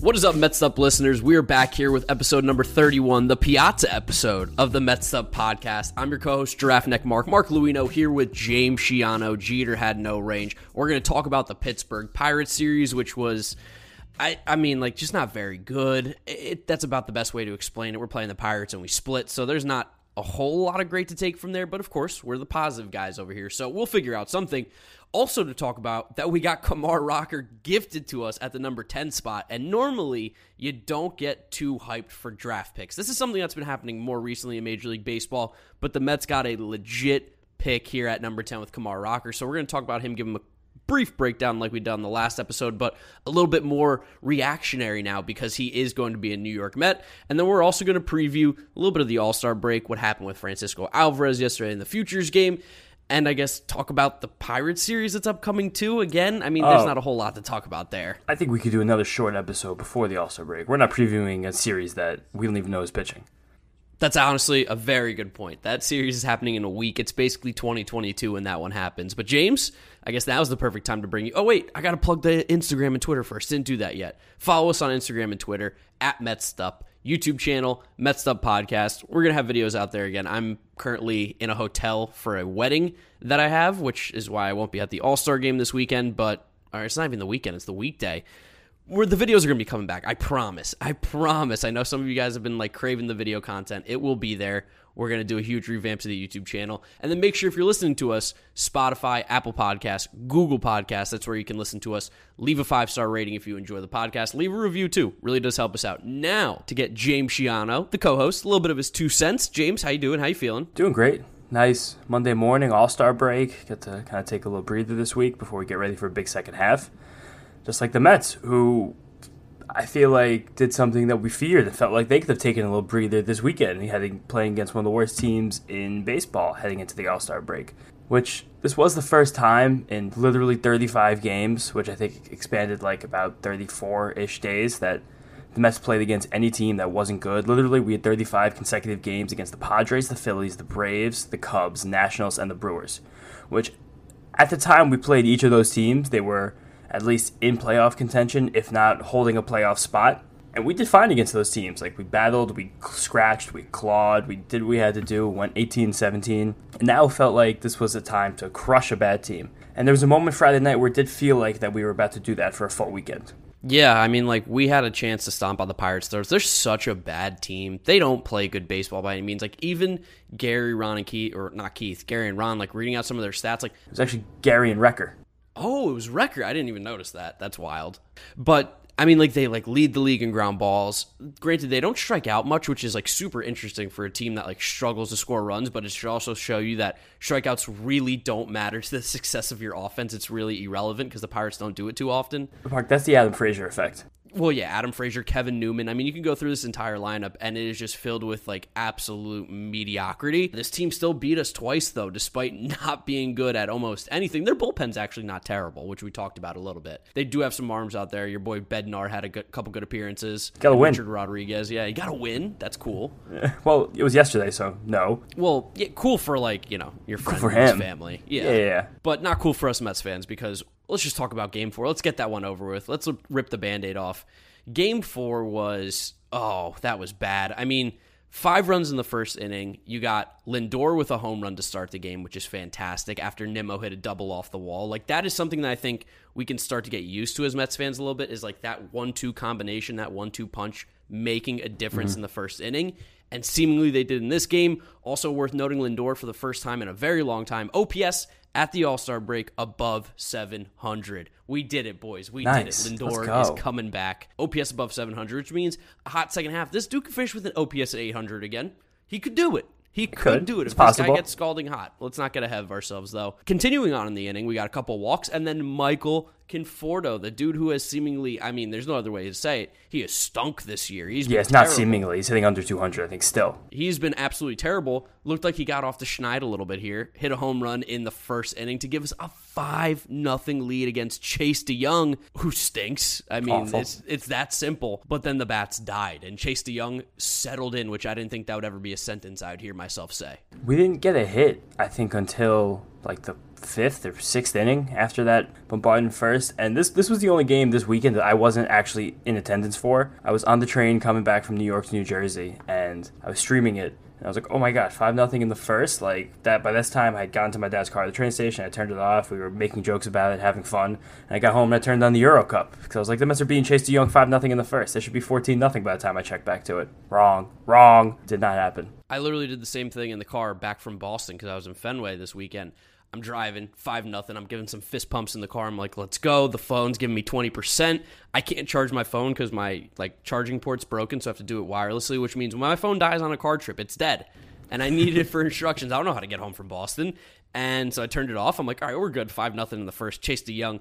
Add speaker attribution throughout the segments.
Speaker 1: What is up, Mets Up listeners? We are back here with episode number 31, the Piazza episode of the Mets Up podcast. I'm your co host, Giraffe Neck Mark, Mark Luino, here with James Shiano. Jeter had no range. We're going to talk about the Pittsburgh Pirates series, which was. I, I mean, like, just not very good. It, that's about the best way to explain it. We're playing the Pirates and we split, so there's not a whole lot of great to take from there. But of course, we're the positive guys over here, so we'll figure out something. Also, to talk about that, we got Kumar Rocker gifted to us at the number 10 spot. And normally, you don't get too hyped for draft picks. This is something that's been happening more recently in Major League Baseball, but the Mets got a legit pick here at number 10 with Kumar Rocker. So we're going to talk about him, give him a brief breakdown like we did on the last episode, but a little bit more reactionary now because he is going to be a New York Met. And then we're also going to preview a little bit of the All Star break, what happened with Francisco Alvarez yesterday in the Futures game, and I guess talk about the Pirates series that's upcoming too. Again, I mean, there's
Speaker 2: Oh.
Speaker 1: not a whole lot to talk about there.
Speaker 2: I think we could do another short episode before the All Star break. We're not previewing a series that we don't even know is pitching.
Speaker 1: That's honestly a very good point. That series is happening in a week. It's basically 2022 when that one happens. But James, I guess that was the perfect time to bring you. Oh wait, I got to plug the Instagram and Twitter first. Didn't do that yet. Follow us on Instagram and Twitter at MetStup. YouTube channel, Mets Up Podcast. We're gonna have videos out there again. I'm currently in a hotel for a wedding that I have, which is why I won't be at the All Star game this weekend. But it's not even the weekend; it's the weekday where the videos are going to be coming back. I promise. I promise. I know some of you guys have been like craving the video content. It will be there. We're going to do a huge revamp to the YouTube channel. And then make sure if you're listening to us, Spotify, Apple Podcasts, Google Podcasts, that's where you can listen to us. Leave a five star rating if you enjoy the podcast. Leave a review too. Really does help us out. Now, to get James Shiano, the co host, a little bit of his two cents. James, how you doing? How you feeling?
Speaker 2: Doing great. Nice Monday morning, All Star break. Get to kind of take a little breather this week before we get ready for a big second half. Just like the Mets, who I feel like did something that we feared and felt like they could have taken a little breather this weekend, heading playing against one of the worst teams in baseball heading into the All Star break. Which this was the first time in literally 35 games, which I think expanded like about 34 ish days that the Mets played against any team that wasn't good. Literally, we had 35 consecutive games against the Padres, the Phillies, the Braves, the Cubs, Nationals, and the Brewers. Which, at the time we played each of those teams, they were at least in playoff contention, if not holding a playoff spot. And we did fine against those teams. Like, we battled, we scratched, we clawed, we did what we had to do, went 18 17. And now felt like this was a time to crush a bad team. And there was a moment Friday night where it did feel like that we were about to do that for a full weekend.
Speaker 1: Yeah, I mean, like we had a chance to stomp on the Pirates. They're, they're such a bad team. They don't play good baseball by any means. Like even Gary, Ron, and Keith, or not Keith, Gary and Ron, like reading out some of their stats, like
Speaker 2: It was actually Gary and Wrecker.
Speaker 1: Oh, it was record. I didn't even notice that. That's wild. But I mean, like they like lead the league in ground balls. Granted, they don't strike out much, which is like super interesting for a team that like struggles to score runs. But it should also show you that strikeouts really don't matter to the success of your offense. It's really irrelevant because the Pirates don't do it too often.
Speaker 2: Mark, that's the Adam Frazier effect.
Speaker 1: Well, yeah, Adam Frazier, Kevin Newman. I mean, you can go through this entire lineup, and it is just filled with like absolute mediocrity. This team still beat us twice, though, despite not being good at almost anything. Their bullpen's actually not terrible, which we talked about a little bit. They do have some arms out there. Your boy Bednar had a good, couple good appearances.
Speaker 2: Got a win.
Speaker 1: Richard Rodriguez, yeah, he got a win. That's cool.
Speaker 2: Well, it was yesterday, so no.
Speaker 1: Well, yeah, cool for like you know your friend
Speaker 2: for him.
Speaker 1: family.
Speaker 2: Yeah, yeah, yeah.
Speaker 1: but not cool for us Mets fans because let's just talk about game four. Let's get that one over with. Let's rip the band aid off. Game four was, oh, that was bad. I mean, five runs in the first inning. You got Lindor with a home run to start the game, which is fantastic after Nimmo hit a double off the wall. Like, that is something that I think we can start to get used to as Mets fans a little bit is like that one two combination, that one two punch making a difference mm-hmm. in the first inning. And seemingly they did in this game. Also worth noting Lindor for the first time in a very long time. OPS at the All Star break above 700. We did it, boys. We
Speaker 2: Nice.
Speaker 1: did it. Lindor is coming back. OPS above 700, which means a hot second half. This dude could finish with an OPS at 800 again. He could do it. He could,
Speaker 2: could.
Speaker 1: do it
Speaker 2: It's
Speaker 1: if this guy gets scalding hot. Let's not get ahead of ourselves, though. Continuing on in the inning, we got a couple walks, and then Michael Conforto, the dude who has seemingly, I mean, there's no other way to say it, he has stunk this year. He's
Speaker 2: Yeah,
Speaker 1: been
Speaker 2: it's not
Speaker 1: terrible.
Speaker 2: seemingly. He's hitting under 200, I think, still.
Speaker 1: He's been absolutely terrible. Looked like he got off the schneid a little bit here. Hit a home run in the first inning to give us a five nothing lead against Chase De Jong, who stinks. I mean,
Speaker 2: Awful.
Speaker 1: it's it's that simple. But then the bats died, and Chase De Jong settled in, which I didn't think that would ever be a sentence I would hear myself say.
Speaker 2: We didn't get a hit, I think, until like the fifth or sixth inning after that bombardment first. And this this was the only game this weekend that I wasn't actually in attendance for. I was on the train coming back from New York to New Jersey, and I was streaming it. And I was like, "Oh my gosh, five nothing in the first! Like that." By this time, I had gotten to my dad's car at the train station. I turned it off. We were making jokes about it, having fun. And I got home and I turned on the Euro Cup because I was like, "The Mets are being chased to Young five nothing in the first. There should be fourteen nothing by the time I checked back to it." Wrong, wrong. Did not happen.
Speaker 1: I literally did the same thing in the car back from Boston because I was in Fenway this weekend. I'm driving five nothing. I'm giving some fist pumps in the car. I'm like, let's go. The phone's giving me twenty percent. I can't charge my phone because my like charging port's broken, so I have to do it wirelessly, which means when my phone dies on a car trip, it's dead. And I needed it for instructions. I don't know how to get home from Boston, and so I turned it off. I'm like, all right, we're good. Five nothing in the first. Chase De Jong.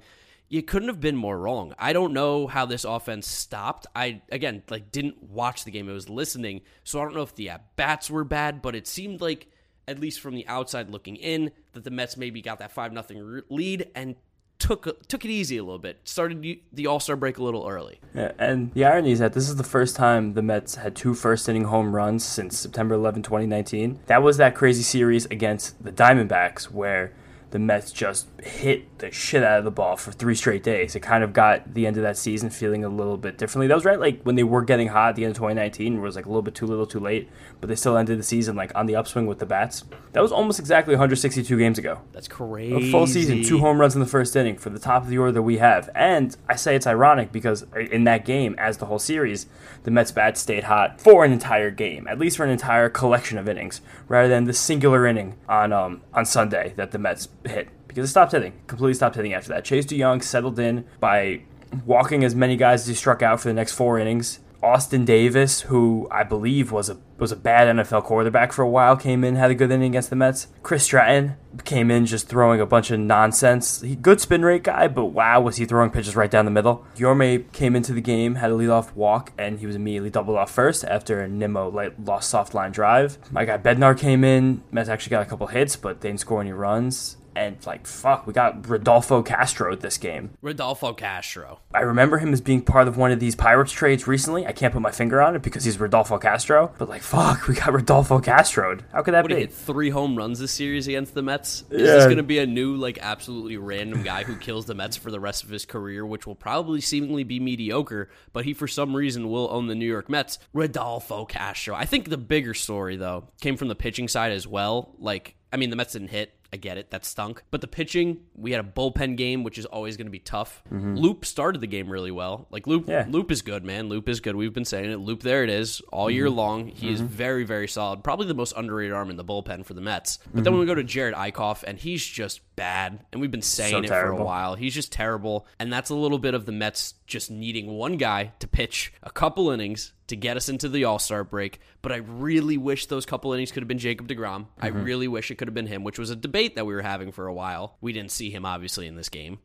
Speaker 1: You couldn't have been more wrong. I don't know how this offense stopped. I again like didn't watch the game. I was listening, so I don't know if the at bats were bad, but it seemed like at least from the outside looking in, that the Mets maybe got that five nothing lead and took took it easy a little bit. Started the All Star break a little early.
Speaker 2: Yeah, and the irony is that this is the first time the Mets had two first inning home runs since September 11, 2019. That was that crazy series against the Diamondbacks where the Mets just hit the shit out of the ball for three straight days. It kind of got the end of that season feeling a little bit differently. That was right like when they were getting hot at the end of 2019, where it was like a little bit too little too late, but they still ended the season like on the upswing with the bats. That was almost exactly 162 games ago.
Speaker 1: That's crazy.
Speaker 2: A full season, two home runs in the first inning for the top of the order that we have. And I say it's ironic because in that game, as the whole series, the Mets bats stayed hot for an entire game, at least for an entire collection of innings, rather than the singular inning on um, on Sunday that the Mets hit. Because it stopped hitting, completely stopped hitting after that. Chase De Jong settled in by walking as many guys as he struck out for the next four innings. Austin Davis, who I believe was a was a bad NFL quarterback for a while, came in had a good inning against the Mets. Chris Stratton came in just throwing a bunch of nonsense. He good spin rate guy, but wow, was he throwing pitches right down the middle. Yorme came into the game, had a leadoff walk, and he was immediately doubled off first after Nimmo like, lost soft line drive. My guy Bednar came in. Mets actually got a couple hits, but they didn't score any runs. And like fuck, we got Rodolfo Castro at this game.
Speaker 1: Rodolfo Castro.
Speaker 2: I remember him as being part of one of these Pirates trades recently. I can't put my finger on it because he's Rodolfo Castro. But like, fuck, we got Rodolfo Castro. How could that
Speaker 1: What he
Speaker 2: be?
Speaker 1: hit three home runs this series against the Mets. Is
Speaker 2: Yeah.
Speaker 1: this going to be a new, like, absolutely random guy who kills the Mets for the rest of his career, which will probably seemingly be mediocre, but he for some reason will own the New York Mets? Rodolfo Castro. I think the bigger story though came from the pitching side as well. Like, I mean, the Mets didn't hit. I get it. That stunk. But the pitching, we had a bullpen game, which is always going to be tough. Mm-hmm. Loup started the game really well. Like Loup,
Speaker 2: Yeah.
Speaker 1: Loup is good, man. Loup is good. We've been saying it. Loup, there it is, all year
Speaker 2: Mm-hmm.
Speaker 1: long. He is mm-hmm. very, very solid. Probably the most underrated arm in the bullpen for the Mets. But then mm-hmm. when we go to Jerad Eickhoff, and he's just bad, and we've been saying
Speaker 2: So
Speaker 1: it for a while. He's just terrible, and that's a little bit of the Mets just needing one guy to pitch a couple innings to get us into the All Star break. But I really wish those couple innings could have been Jacob Degrom. I
Speaker 2: Mm-hmm.
Speaker 1: really wish it could have been him, which was a debate that we were having for a while. We didn't see him obviously in this game.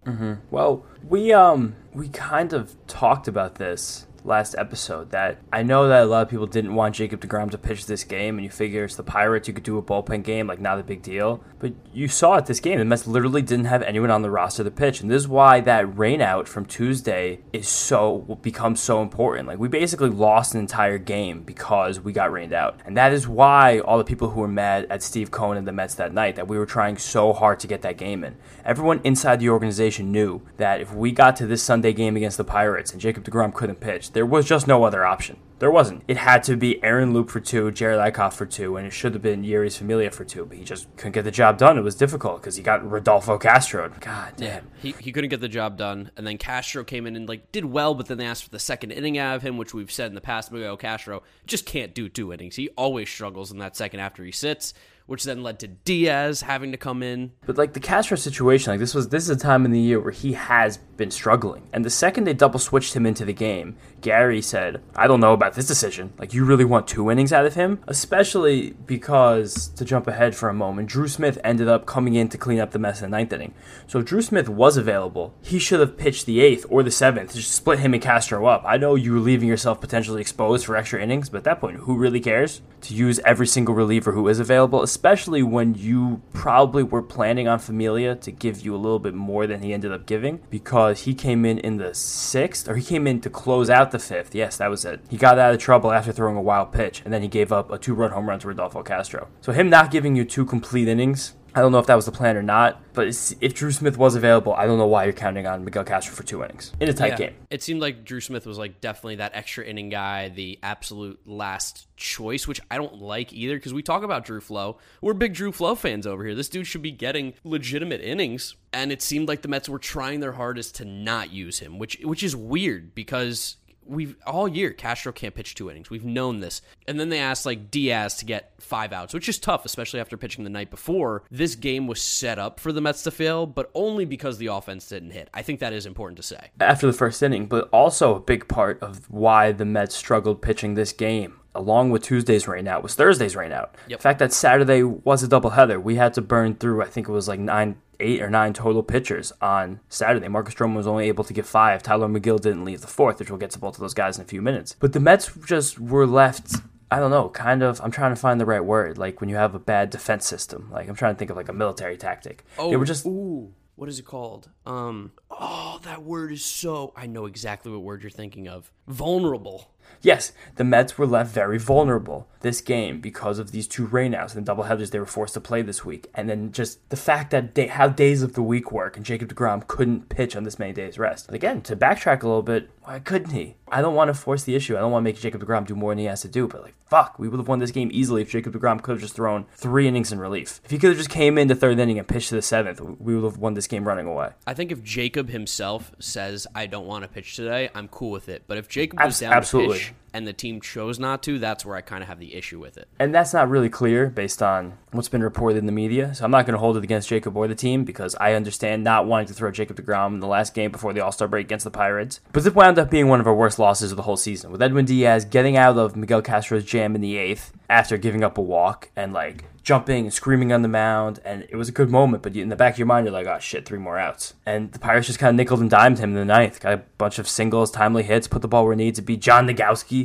Speaker 2: Well, we um we kind of talked about this last episode that I know that a lot of people didn't want Jacob DeGrom to pitch this game and you figure it's the Pirates you could do a bullpen game like not a big deal. But you saw it this game. The Mets literally didn't have anyone on the roster to pitch and this is why that rain out from Tuesday is so becomes so important. Like we basically lost an entire game because we got rained out. And that is why all the people who were mad at Steve Cohen and the Mets that night that we were trying so hard to get that game in. Everyone inside the organization knew that if we got to this Sunday game against the Pirates and Jacob DeGrom couldn't pitch, there was just no other option. There wasn't. It had to be Aaron Loup for two, Jerad Eickhoff for two, and it should have been Jeurys Familia for two, but he just couldn't get the job done. It was difficult because he got Rodolfo Castro. God damn.
Speaker 1: He, he couldn't get the job done, and then Castro came in and like did well, but then they asked for the second inning out of him, which we've said in the past. Miguel oh, Castro just can't do two innings. He always struggles in that second after he sits. Which then led to Diaz having to come in.
Speaker 2: But like the Castro situation, like this was this is a time in the year where he has been struggling. And the second they double switched him into the game, Gary said, "I don't know about this decision. Like you really want two innings out of him, especially because to jump ahead for a moment, Drew Smith ended up coming in to clean up the mess in the ninth inning. So if Drew Smith was available, he should have pitched the eighth or the seventh, just split him and Castro up. I know you were leaving yourself potentially exposed for extra innings, but at that point, who really cares? To use every single reliever who is available, especially when you probably were planning on Familia to give you a little bit more than he ended up giving because he came in in the sixth, or he came in to close out the fifth. Yes, that was it. He got out of trouble after throwing a wild pitch, and then he gave up a two run home run to Rodolfo Castro. So, him not giving you two complete innings I don't know if that was the plan or not, but if Drew Smith was available, I don't know why you're counting on Miguel Castro for two innings in a tight yeah, game.
Speaker 1: It seemed like Drew Smith was like definitely that extra inning guy, the absolute last choice, which I don't like either because we talk about Drew Flow. We're big Drew Flow fans over here. This dude should be getting legitimate innings, and it seemed like the Mets were trying their hardest to not use him, which which is weird because we've all year Castro can't pitch two innings. We've known this. And then they asked like Diaz to get five outs, which is tough, especially after pitching the night before. This game was set up for the Mets to fail, but only because the offense didn't hit. I think that is important to say.
Speaker 2: After the first inning, but also a big part of why the Mets struggled pitching this game along with Tuesday's rain out was Thursday's rain out. Yep. The fact that Saturday was a doubleheader, we had to burn through I think it was like nine eight or nine total pitchers on Saturday. Marcus Stroman was only able to get five. Tylor Megill didn't leave the fourth, which we'll get to both of those guys in a few minutes. But the Mets just were left I don't know, kind of. I'm trying to find the right word. Like when you have a bad defense system. Like I'm trying to think of like a military tactic.
Speaker 1: Oh, they were just. Ooh, what is it called? Um. Oh, that word is so. I know exactly what word you're thinking of. Vulnerable.
Speaker 2: Yes, the Mets were left very vulnerable this game because of these two rainouts and the doubleheaders they were forced to play this week. And then just the fact that how days of the week work and Jacob DeGrom couldn't pitch on this many days rest. Again, to backtrack a little bit, why couldn't he? I don't want to force the issue. I don't want to make Jacob DeGrom do more than he has to do, but like, fuck, we would have won this game easily if Jacob DeGrom could have just thrown three innings in relief. If he could have just came into third inning and pitched to the seventh, we would have won this game running away.
Speaker 1: I think if Jacob himself says, I don't want to pitch today, I'm cool with it. But if Jacob was down Absolutely. to pitch and the team chose not to, that's where I kind of have the issue with it.
Speaker 2: And that's not really clear based on what's been reported in the media. So I'm not going to hold it against Jacob or the team because I understand not wanting to throw Jacob DeGrom in the last game before the All Star break against the Pirates. But this wound up being one of our worst losses of the whole season, with Edwin Diaz getting out of Miguel Castro's jam in the eighth after giving up a walk and like jumping and screaming on the mound, and it was a good moment. But in the back of your mind, you're like, "Oh shit, three more outs." And the Pirates just kind of nickled and dimed him in the ninth. Got a bunch of singles, timely hits, put the ball where it needs to be. John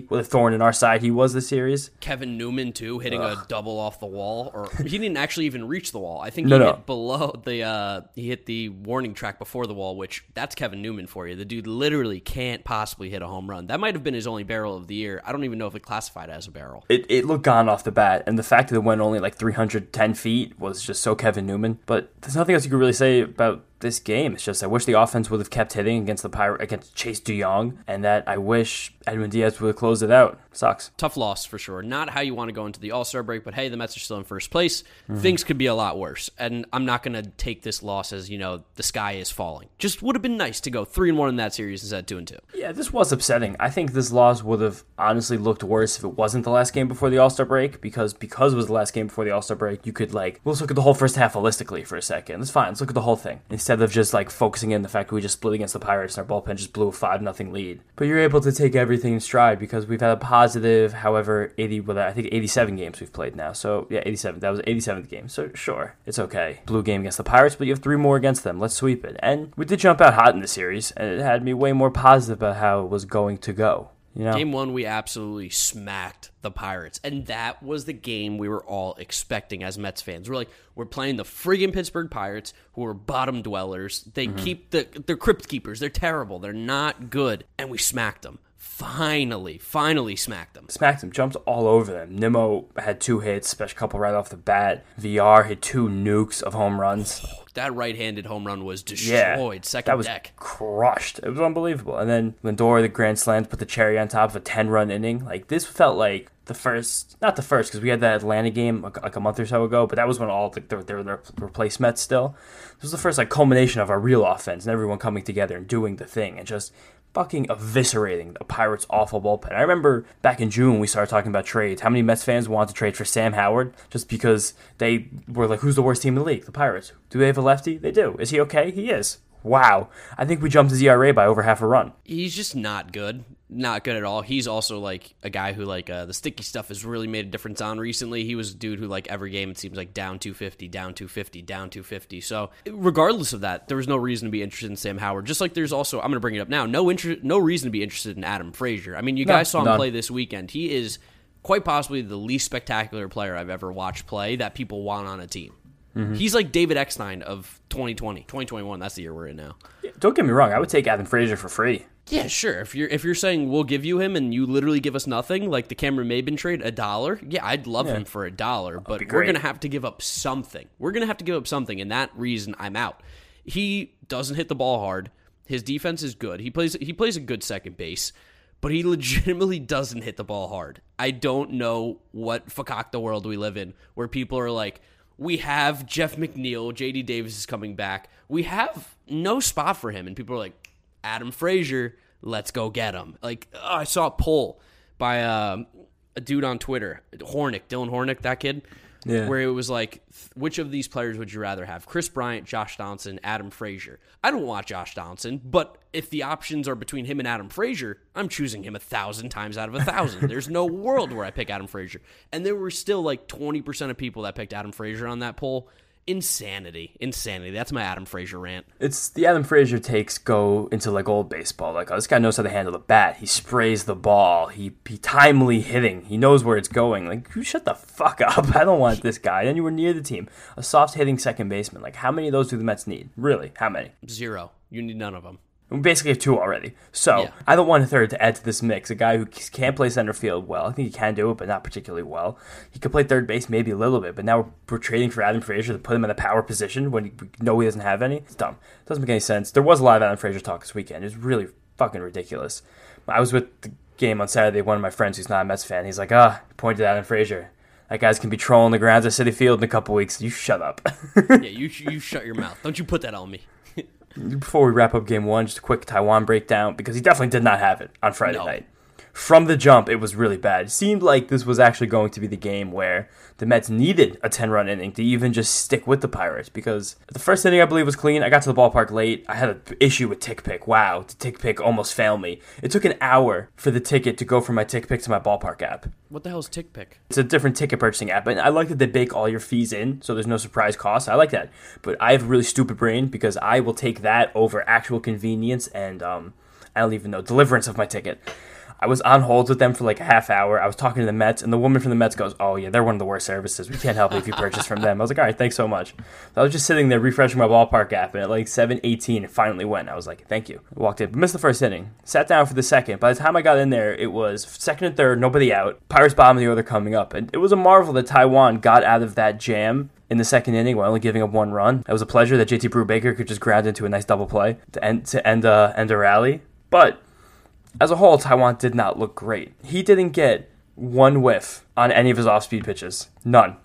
Speaker 2: With a thorn in our side. He was the series.
Speaker 1: Kevin Newman too, hitting Ugh. a double off the wall, or he didn't actually even reach the wall. I think he no, hit no. below the. Uh, he hit the warning track before the wall, which that's Kevin Newman for you. The dude literally can't possibly hit a home run. That might have been his only barrel of the year. I don't even know if it classified as a barrel.
Speaker 2: It, it looked gone off the bat, and the fact that it went only like 310 feet feet was just so Kevin Newman. But there's nothing else you could really say about this game. It's just I wish the offense would have kept hitting against the Pirate against Chase De Jong, and that I wish Edwin Diaz would have closed it out. Sucks.
Speaker 1: Tough loss for sure. Not how you want to go into the All Star break, but hey, the Mets are still in first place. Mm-hmm. Things could be a lot worse, and I'm not going to take this loss as you know the sky is falling. Just would have been nice to go three and one in that series instead of two and two.
Speaker 2: Yeah, this was upsetting. I think this loss would have honestly looked worse if it wasn't the last game before the All Star break, because because it was the last game before the All Star break, you could like let's look at the whole first half holistically for a second. That's fine. Let's look at the whole thing instead of just like focusing in the fact that we just split against the Pirates and our bullpen just blew a five nothing lead. But you're able to take everything in stride because we've had a positive, however, eighty well, I think eighty seven games we've played now. So yeah, eighty seven. That was eighty seventh game. So sure, it's okay. Blue game against the Pirates, but you have three more against them. Let's sweep it. And we did jump out hot in the series, and it had me way more positive about how it was going to go. You know?
Speaker 1: Game one, we absolutely smacked the Pirates, and that was the game we were all expecting as Mets fans. We're like, we're playing the friggin' Pittsburgh Pirates, who are bottom dwellers. They mm-hmm. keep the they're crypt keepers. They're terrible. They're not good, and we smacked them. Finally, finally smacked them.
Speaker 2: Smacked them, jumped all over them. Nimmo had two hits, special couple right off the bat. Villar hit two nukes of home runs. Oh,
Speaker 1: that right-handed home run was destroyed. Yeah, second
Speaker 2: that was
Speaker 1: deck,
Speaker 2: crushed. It was unbelievable. And then Lindor, the grand slam, put the cherry on top of a ten-run inning. Like this felt like the first, not the first, because we had that Atlanta game like, a month or so ago, but that was when all the, the, their, their replacements still. This was the first like culmination of our real offense and everyone coming together and doing the thing and just fucking eviscerating the Pirates' awful bullpen. I remember back in June we started talking about trades. How many Mets fans wanted to trade for Sam Howard just because they were like, "Who's the worst team in the league?" The Pirates. Do they have a lefty? They do. Is he okay? He is. Wow. I think we jumped his ERA by over half a run.
Speaker 1: He's just not good. Not good at all. He's also like a guy who like uh, the sticky stuff has really made a difference on recently. He was a dude who like every game it seems like down 250, down 250, down 250. So regardless of that, there was no reason to be interested in Sam Howard. Just like there's also I'm going to bring it up now. No interest, no reason to be interested in Adam Frazier. I mean, you
Speaker 2: No,
Speaker 1: guys saw him
Speaker 2: none.
Speaker 1: play this weekend. He is quite possibly the least spectacular player I've ever watched play that people want on a team.
Speaker 2: Mm-hmm.
Speaker 1: He's like David Eckstein of 2020, 2021. That's the year we're in now.
Speaker 2: Don't get me wrong. I would take Adam Frazier for free.
Speaker 1: Yeah, sure. If you're if you're saying we'll give you him and you literally give us nothing, like the Cameron Maybin trade, a dollar, yeah, I'd love him for a dollar. But we're gonna have to give up something. We're gonna have to give up something, and that reason I'm out. He doesn't hit the ball hard. His defense is good. He plays he plays a good second base, but he legitimately doesn't hit the ball hard. I don't know what fuck the world we live in where people are like, we have Jeff McNeil, JD Davis is coming back. We have no spot for him, and people are like, Adam Frazier, let's go get him. Like oh, I saw a poll by uh, a dude on Twitter, Hornick, Dylan Hornick, that kid,
Speaker 2: Yeah.
Speaker 1: where it was like, which of these players would you rather have? Kris Bryant, Josh Donaldson, Adam Frazier. I don't want Josh Donaldson, but if the options are between him and Adam Frazier, I'm choosing him a thousand times out of a thousand. There's no world where I pick Adam Frazier, and there were still like 20% of people that picked Adam Frazier on that poll. Insanity, insanity. That's my Adam Frazier rant.
Speaker 2: It's the Adam Frazier takes go into like old baseball. Like, oh, this guy knows how to handle the bat. He sprays the ball. He he timely hitting. He knows where it's going. Like, you shut the fuck up. I don't want this guy. And you were near the team. A soft hitting second baseman. Like, how many of those do the Mets need? Really? How many?
Speaker 1: Zero. You need none of them.
Speaker 2: We basically have two already. So
Speaker 1: Yeah.
Speaker 2: I don't want a third to add to this mix. A guy who can't play center field well. I think he can do it, but not particularly well. He could play third base maybe a little bit, but now we're, we're trading for Adam Frazier to put him in a power position when we know he doesn't have any. It's dumb. It doesn't make any sense. There was a lot of Adam Frazier talk this weekend. It was really fucking ridiculous. I was with the game on Saturday. One of my friends who's not a Mets fan, he's like, ah, pointed at Adam Frazier. That guy's can be trolling the grounds at Citi Field in a couple weeks. You shut up.
Speaker 1: Yeah, you you shut your mouth. Don't you put that on me.
Speaker 2: Before we wrap up game one, just a quick Taijuan breakdown because he definitely did not have it on Friday
Speaker 1: No.
Speaker 2: night. From the jump, it was really bad. It seemed like this was actually going to be the game where the Mets needed a 10 run inning to even just stick with the Pirates because the first inning, I believe, was clean. I got to the ballpark late. I had an issue with TickPick. Wow, the TickPick almost failed me. It took an hour for the ticket to go from my TickPick to my ballpark app.
Speaker 1: What the hell is TickPick?
Speaker 2: It's a different ticket purchasing app, and I like that they bake all your fees in, so there's no surprise costs. I like that, but I have a really stupid brain because I will take that over actual convenience and um, I don't even know deliverance of my ticket. I was on hold with them for like a half hour. I was talking to the Mets, and the woman from the Mets goes, "Oh yeah, they're one of the worst services. We can't help you if you purchase from them." I was like, "All right, thanks so much." So I was just sitting there refreshing my ballpark app, and at like seven eighteen, it finally went. I was like, "Thank you." Walked in, missed the first inning, sat down for the second. By the time I got in there, it was second and third, nobody out. Pirates bottom of the order coming up, and it was a marvel that Taijuan got out of that jam in the second inning while only giving up one run. It was a pleasure that JT Brubaker could just ground into a nice double play to end to end uh, end a rally, but as a whole, Taijuan did not look great. He didn't get one whiff on any of his off speed pitches. None.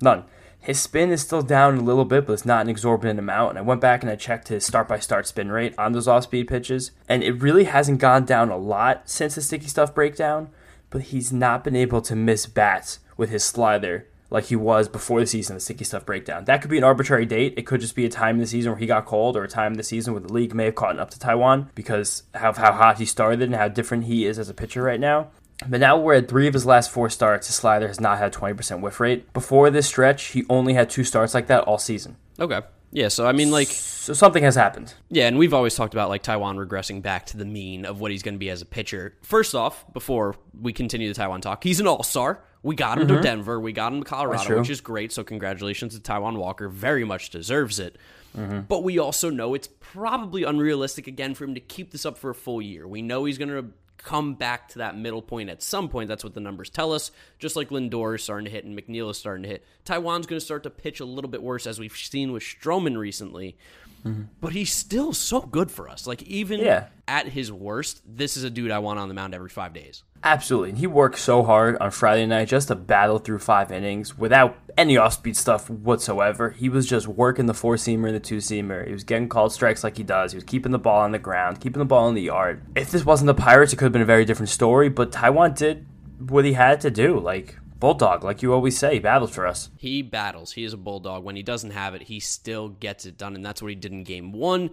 Speaker 2: None. His spin is still down a little bit, but it's not an exorbitant amount. And I went back and I checked his start by start spin rate on those off speed pitches, and it really hasn't gone down a lot since the sticky stuff breakdown, but he's not been able to miss bats with his slider like he was before the season, the sticky stuff breakdown. That could be an arbitrary date. It could just be a time in the season where he got cold, or a time in the season where the league may have caught up to Taijuan because of how hot he started and how different he is as a pitcher right now. But now we're at three of his last four starts. His slider has not had 20% whiff rate. Before this stretch, he only had two starts like that all season.
Speaker 1: Okay. Yeah, so I mean, like,
Speaker 2: So something has happened.
Speaker 1: yeah, and we've always talked about like Taijuan regressing back to the mean of what he's going to be as a pitcher. First off, before we continue the Taijuan talk, he's an all star. We got him to mm-hmm. Denver. We got him to Colorado, which is great. So congratulations to Taijuan Walker. Very much deserves it. Mm-hmm. But we also know it's probably unrealistic again for him to keep this up for a full year. We know he's going to come back to that middle point at some point. That's what the numbers tell us. Just like Lindor is starting to hit and McNeil is starting to hit. Taijuan's going to start to pitch a little bit worse, as we've seen with Stroman recently. Mm-hmm. but he's still so good for us. Like even
Speaker 2: Yeah.
Speaker 1: at his worst, this is a dude I want on the mound every five days.
Speaker 2: Absolutely. And he worked so hard on Friday night just to battle through five innings without any off speed stuff whatsoever. He was just working the four seamer and the two seamer. He was getting called strikes like he does. He was keeping the ball on the ground, keeping the ball in the yard. If this wasn't the Pirates, it could have been a very different story, but Taijuan did what he had to do. Like, Bulldog, like you always say, battles for us.
Speaker 1: He battles. He is a bulldog. When he doesn't have it, he still gets it done, and that's what he did in game one,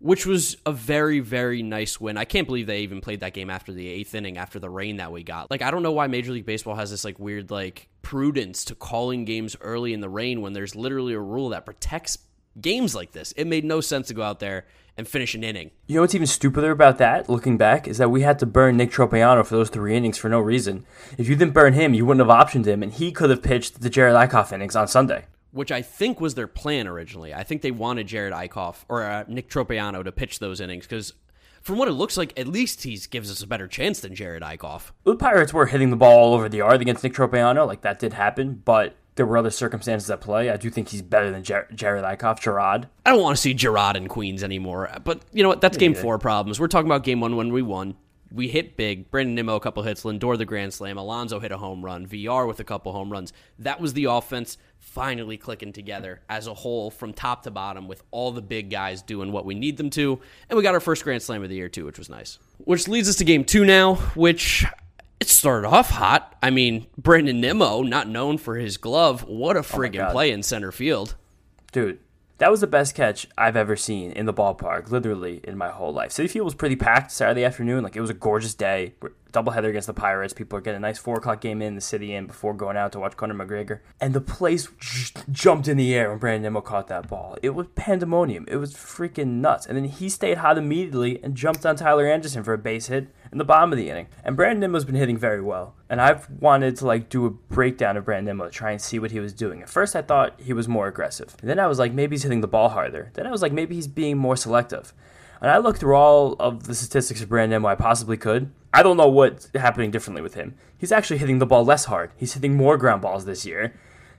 Speaker 1: which was a very, very nice win. I can't believe they even played that game after the eighth inning, after the rain that we got. Like, I don't know why Major League Baseball has this like weird like prudence to calling games early in the rain when there's literally a rule that protects games like this. It made no sense to go out there and finish an inning.
Speaker 2: You know what's even stupider about that, looking back, is that we had to burn Nick Tropeano for those three innings for no reason. If you didn't burn him, you wouldn't have optioned him, and he could have pitched the Jerad Eickhoff innings on Sunday.
Speaker 1: which I think was their plan originally. I think they wanted Jerad Eickhoff or uh, Nick Tropeano to pitch those innings because, from what it looks like, at least he gives us a better chance than Jerad Eickhoff.
Speaker 2: The Pirates were hitting the ball all over the yard against Nick Tropeano, like that did happen, but there were other circumstances at play. I do think he's better than Jar- Jerad Eickhoff, Gerard.
Speaker 1: I don't want to see Gerard in Queens anymore, but you know what? That's game four problems. We're talking about game one when we won. We hit big. Brandon Nimmo a couple hits. Lindor the grand slam. Alonso hit a home run. Villar with a couple home runs. That was the offense finally clicking together as a whole from top to bottom with all the big guys doing what we need them to. And we got our first grand slam of the year too, which was nice. Which leads us to game two now, which it started off hot. I mean, Brandon Nimmo, not known for his glove, what a oh friggin'
Speaker 2: God.
Speaker 1: play in center field.
Speaker 2: Dude, that was the best catch I've ever seen in the ballpark, literally in my whole life. Citi Field was pretty packed Saturday afternoon. Like, it was a gorgeous day. Doubleheader against the Pirates. People are getting a nice 4 o'clock game in the city in before going out to watch Conor McGregor. And the place j- jumped in the air when Brandon Nimmo caught that ball. It was pandemonium. It was freaking nuts. And then he stayed hot immediately and jumped on Tyler Anderson for a base hit in the bottom of the inning. And Brandon Nimmo's been hitting very well. And I've wanted to like do a breakdown of Brandon Nimmo to try and see what he was doing. At first I thought he was more aggressive. And then I was like maybe he's hitting the ball harder. Then I was like maybe he's being more selective. And I looked through all of the statistics of Brandon Nimmo I possibly could. I don't know what's happening differently with him. He's actually hitting the ball less hard. He's hitting more ground balls this year.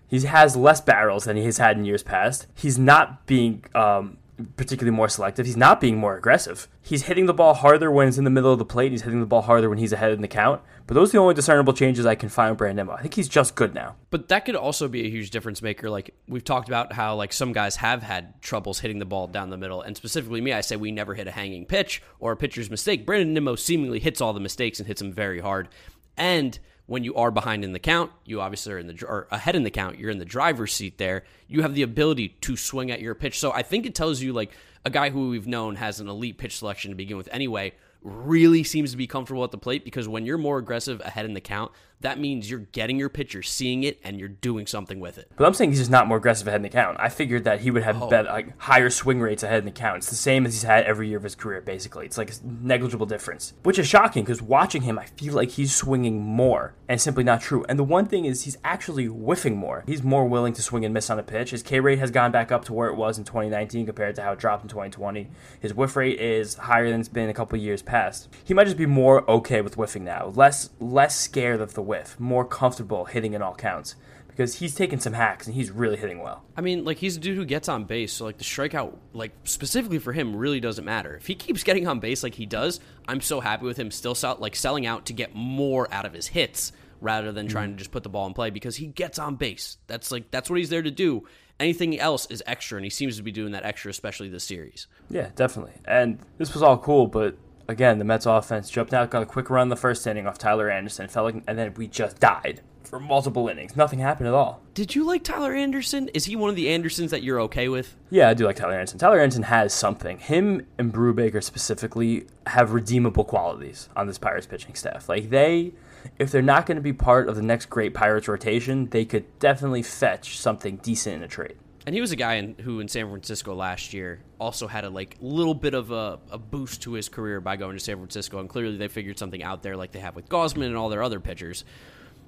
Speaker 2: He has less barrels than he has had in years past. He's not being um, particularly more selective. He's not being more aggressive. He's hitting the ball harder when it's in the middle of the plate. He's hitting the ball harder when he's ahead in the count. But those are the only discernible changes I can find with Brandon Nimmo. I think he's just good now.
Speaker 1: But that could also be a huge difference maker. Like we've talked about how like some guys have had troubles hitting the ball down the middle, and specifically me, I say we never hit a hanging pitch or a pitcher's mistake. Brandon Nimmo seemingly hits all the mistakes and hits them very hard. And when you are behind in the count, you obviously are in the or ahead in the count. You're in the driver's seat there. You have the ability to swing at your pitch. So I think it tells you like a guy who we've known has an elite pitch selection to begin with anyway really seems to be comfortable at the plate because when you're more aggressive ahead in the count, that means you're getting your pitcher, seeing it, and you're doing something with it.
Speaker 2: But I'm saying he's just not more aggressive ahead in the count. I figured that he would have oh. better, like higher swing rates ahead in the count. It's the same as he's had every year of his career, basically. It's like a negligible difference, which is shocking because watching him, I feel like he's swinging more, and it's simply not true. And the one thing is, he's actually whiffing more. He's more willing to swing and miss on a pitch. His K rate has gone back up to where it was in 2019 compared to how it dropped in 2020. His whiff rate is higher than it's been a couple years past. He might just be more okay with whiffing now, less less scared of the whiff, more comfortable hitting in all counts because he's taking some hacks and he's really hitting well.
Speaker 1: I mean, like he's a dude who gets on base, so like the strikeout, like specifically for him, really doesn't matter. If he keeps getting on base like he does, I'm so happy with him still sell, like selling out to get more out of his hits rather than trying mm. to just put the ball in play because he gets on base. That's like that's what he's there to do. Anything else is extra, and he seems to be doing that extra, especially this series.
Speaker 2: Yeah, definitely. And this was all cool, but again, the Mets offense jumped out, got a quick run in the first inning off Tyler Anderson, felt like, and then we just died for multiple innings. Nothing happened at all.
Speaker 1: Did you like Tyler Anderson? Is he one of the Andersons that you're okay with?
Speaker 2: Yeah, I do like Tyler Anderson. Tyler Anderson has something. Him and Brubaker specifically have redeemable qualities on this Pirates pitching staff. Like they, if they're not going to be part of the next great Pirates rotation, they could definitely fetch something decent in a trade.
Speaker 1: And he was a guy in, who in San Francisco last year also had a like little bit of a, a boost to his career by going to San Francisco, and clearly they figured something out there like they have with Gausman and all their other pitchers.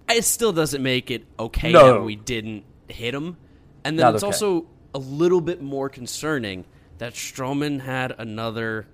Speaker 1: It still doesn't make it okay
Speaker 2: No.
Speaker 1: that we didn't hit him, and then
Speaker 2: Not
Speaker 1: it's
Speaker 2: okay.
Speaker 1: also a little bit more concerning that Stroman had another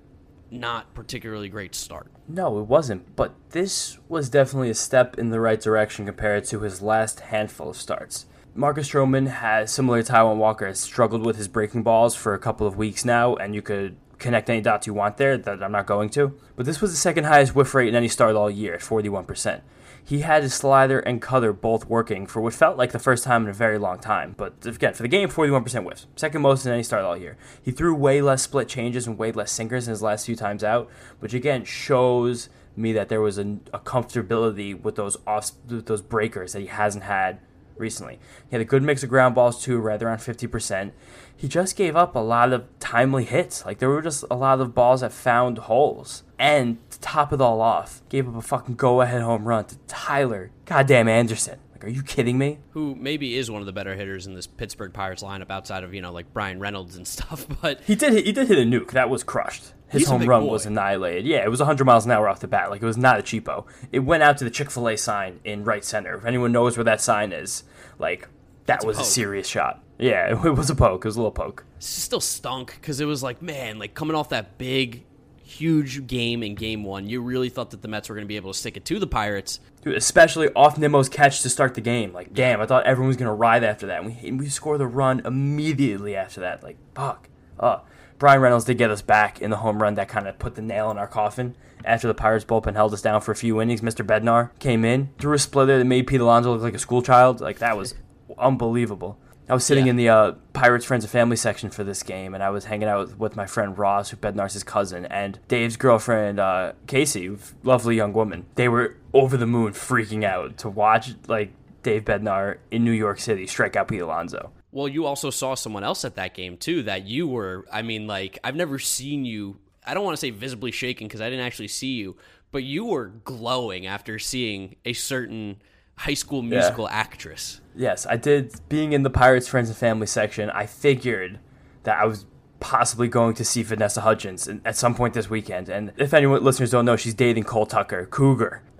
Speaker 1: not particularly great start.
Speaker 2: No, it wasn't. But this was definitely a step in the right direction compared to his last handful of starts. Marcus Stroman has, similar to Taijuan Walker, has struggled with his breaking balls for a couple of weeks now, and you could connect any dots you want there that I'm not going to. But this was the second highest whiff rate in any start all year at 41%. He had his slider and cutter both working for what felt like the first time in a very long time. But again, for the game, 41% whiffs. Second most in any start all year. He threw way less split changes and way less sinkers in his last few times out, which again shows me that there was a, a comfortability with those off with those breakers that he hasn't had recently. He had a good mix of ground balls too, right around 50%. He just gave up a lot of timely hits. Like there were just a lot of balls that found holes. And to top it all off, gave up a fucking go-ahead home run to Tyler goddamn Anderson. Like, are you kidding me?
Speaker 1: Who maybe is one of the better hitters in this Pittsburgh Pirates lineup outside of, you know, like Bryan Reynolds and stuff, but
Speaker 2: He did hit, he did hit a nuke. That was crushed. His
Speaker 1: He's
Speaker 2: home run
Speaker 1: boy.
Speaker 2: was annihilated. Yeah, it was 100 miles an hour off the bat. Like it was not a cheapo. It went out to the Chick Fil A sign in right center. If anyone knows where that sign is, like that
Speaker 1: a
Speaker 2: was a,
Speaker 1: poke.
Speaker 2: serious shot. Yeah, it was a poke. It was a little poke.
Speaker 1: it still stunk because it was like, man, like coming off that big, huge game in game one, you really thought that the Mets were going to be able to stick it to the Pirates.
Speaker 2: Dude, especially off Nimmo's catch to start the game. Like, damn, I thought everyone was gonna ride after that. And we we score the run immediately after that. Like, fuck. Uh, Bryan Reynolds did get us back in the home run that kind of put the nail in our coffin. After the Pirates bullpen held us down for a few innings, Mr. Bednar came in, threw a splitter that made Pete Alonso look like a school child. Like that was unbelievable. I was sitting
Speaker 1: Yeah.
Speaker 2: in the uh, Pirates Friends and Family section for this game, and I was hanging out with, with my friend Ross, who Bednar's his cousin, and Dave's girlfriend uh, Casey, lovely young woman. They were over the moon, freaking out to watch like Dave Bednar in New York City strike out Pete Alonso.
Speaker 1: Well, you also saw someone else at that game too that you were. I mean, like I've never seen you. I don't want to say visibly shaken because I didn't actually see you, but you were glowing after seeing a certain high school musical actress.
Speaker 2: Yes, I did. Being in the Pirates Friends and Family section, I figured that I was possibly going to see Vanessa Hudgens at some point this weekend. And if anyone listeners don't know, she's dating Cole Tucker, Cougar.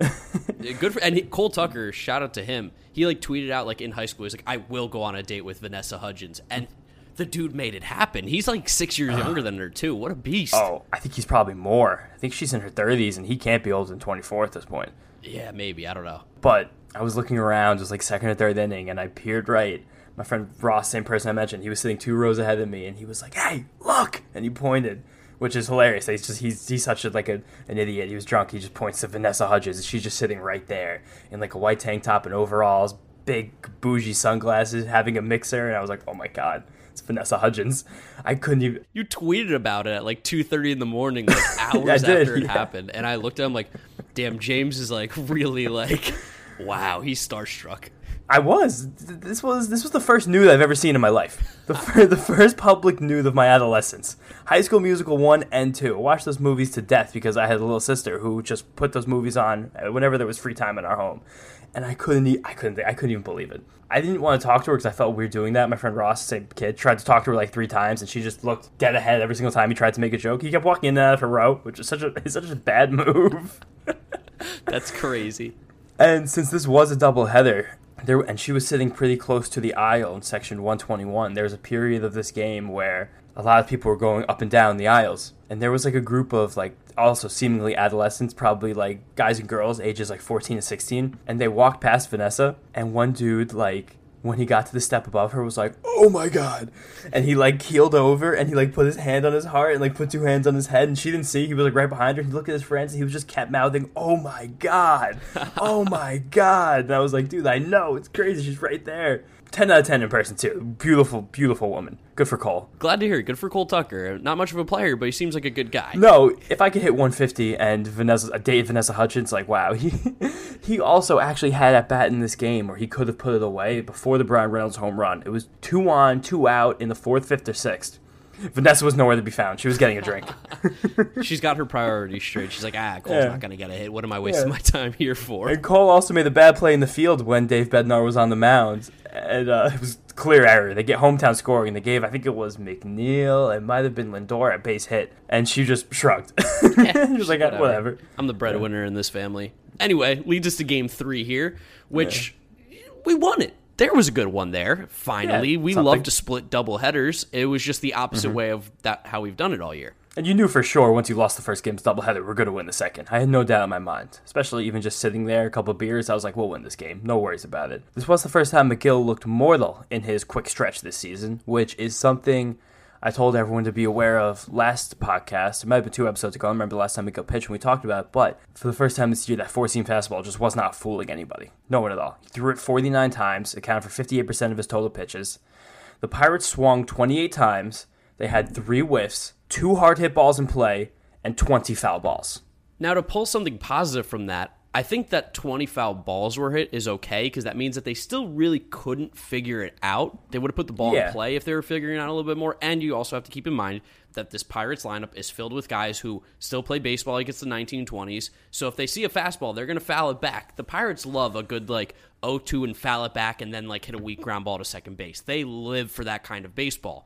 Speaker 1: Good for and he, Cole Tucker. Shout out to him. He like tweeted out like in high school. He's like, I will go on a date with Vanessa Hudgens, and the dude made it happen. He's like six years younger than her too. What a beast!
Speaker 2: oh, I think he's probably more. I think she's in her 30s, and he can't be older than 24 at this point.
Speaker 1: Yeah, maybe I don't know.
Speaker 2: But I was looking around, it was like second or third inning, and I peered right. My friend Ross, same person I mentioned, he was sitting two rows ahead of me, and he was like, "Hey, look!" and he pointed, which is hilarious. He's just he's he's such a, like a, an idiot. He was drunk. He just points to Vanessa Hudgens, and she's just sitting right there in like a white tank top and overalls, big bougie sunglasses, having a mixer, and I was like, "Oh my god." It's Vanessa Hudgens. I couldn't even.
Speaker 1: You tweeted about it at like two thirty in the morning, like hours
Speaker 2: did,
Speaker 1: after it
Speaker 2: yeah.
Speaker 1: happened, and I looked at him like, "Damn, James is like really like, wow, he's starstruck."
Speaker 2: I was. This was this was the first nude I've ever seen in my life. The fir- the first public nude of my adolescence. High School Musical one and two. I watched those movies to death because I had a little sister who just put those movies on uh, whenever there was free time in our home, and I couldn't. E- I couldn't. I couldn't even believe it. I didn't want to talk to her because I felt weird doing that. My friend Ross, same kid, tried to talk to her like three times, and she just looked dead ahead every single time he tried to make a joke. He kept walking in and out of her row, which is such a is such a bad move.
Speaker 1: That's crazy.
Speaker 2: And since this was a double header, there and she was sitting pretty close to the aisle in section 121. There was a period of this game where a lot of people were going up and down the aisles, and there was like a group of like also seemingly adolescents, probably like guys and girls, ages like 14 and 16, and they walked past Vanessa, and one dude like when he got to the step above her was like, "Oh my god!" And he like keeled over and he like put his hand on his heart and like put two hands on his head, and she didn't see. He was like right behind her. He looked at his friends and he was just kept mouthing, "Oh my god, oh my god!" And I was like, "Dude, I know it's crazy. She's right there." Ten out of ten in person too. Beautiful, beautiful woman. Good for Cole.
Speaker 1: Glad to hear it. Good for Cole Tucker. Not much of a player, but he seems like a good guy.
Speaker 2: No, if I could hit 150 and Vanessa, a date Vanessa Hudgens, like wow, he he also actually had at bat in this game where he could have put it away before the Bryan Reynolds home run. It was two on, two out in the fourth, fifth, or sixth. Vanessa was nowhere to be found. She was getting a drink.
Speaker 1: She's got her priorities straight. She's like, ah, Cole's
Speaker 2: Yeah.
Speaker 1: not gonna get a hit. What am I wasting
Speaker 2: Yeah.
Speaker 1: my time here for?
Speaker 2: and Cole also made a bad play in the field when Dave Bednar was on the mound, and uh, it was clear error. They get hometown scoring, and they gave I think it was McNeil, it might have been Lindor at base hit, and she just shrugged. she was like,
Speaker 1: whatever.
Speaker 2: whatever.
Speaker 1: I'm the breadwinner in this family. Anyway, leads us to game three here, which we won it. There was a good one there. Finally,
Speaker 2: Yeah,
Speaker 1: we
Speaker 2: something.
Speaker 1: love to split double headers. It was just the opposite mm-hmm. way of that how we've done it all year.
Speaker 2: And you knew for sure once you lost the first game's doubleheader, we're going to win the second. I had no doubt in my mind. Especially even just sitting there, a couple of beers, I was like, we'll win this game. No worries about it. This was the first time Megill looked mortal in his quick stretch this season, which is something I told everyone to be aware of last podcast. It might have been two episodes ago. I remember the last time we got pitched when we talked about it. But for the first time this year, that four seam fastball just was not fooling anybody. No one at all. He threw it 49 times, accounted for 58% of his total pitches. The Pirates swung 28 times. They had three whiffs, two hard hit balls in play, and 20 foul balls.
Speaker 1: Now, to pull something positive from that, I think that 20 foul balls were hit is okay because that means that they still really couldn't figure it out. They would have put the ball
Speaker 2: Yeah.
Speaker 1: in play if they were figuring it out a little bit more. And you also have to keep in mind that this Pirates lineup is filled with guys who still play baseball against the 1920s. So if they see a fastball, they're going to foul it back. The Pirates love a good, like, 0 2 and foul it back and then, like, hit a weak ground ball to second base. They live for that kind of baseball.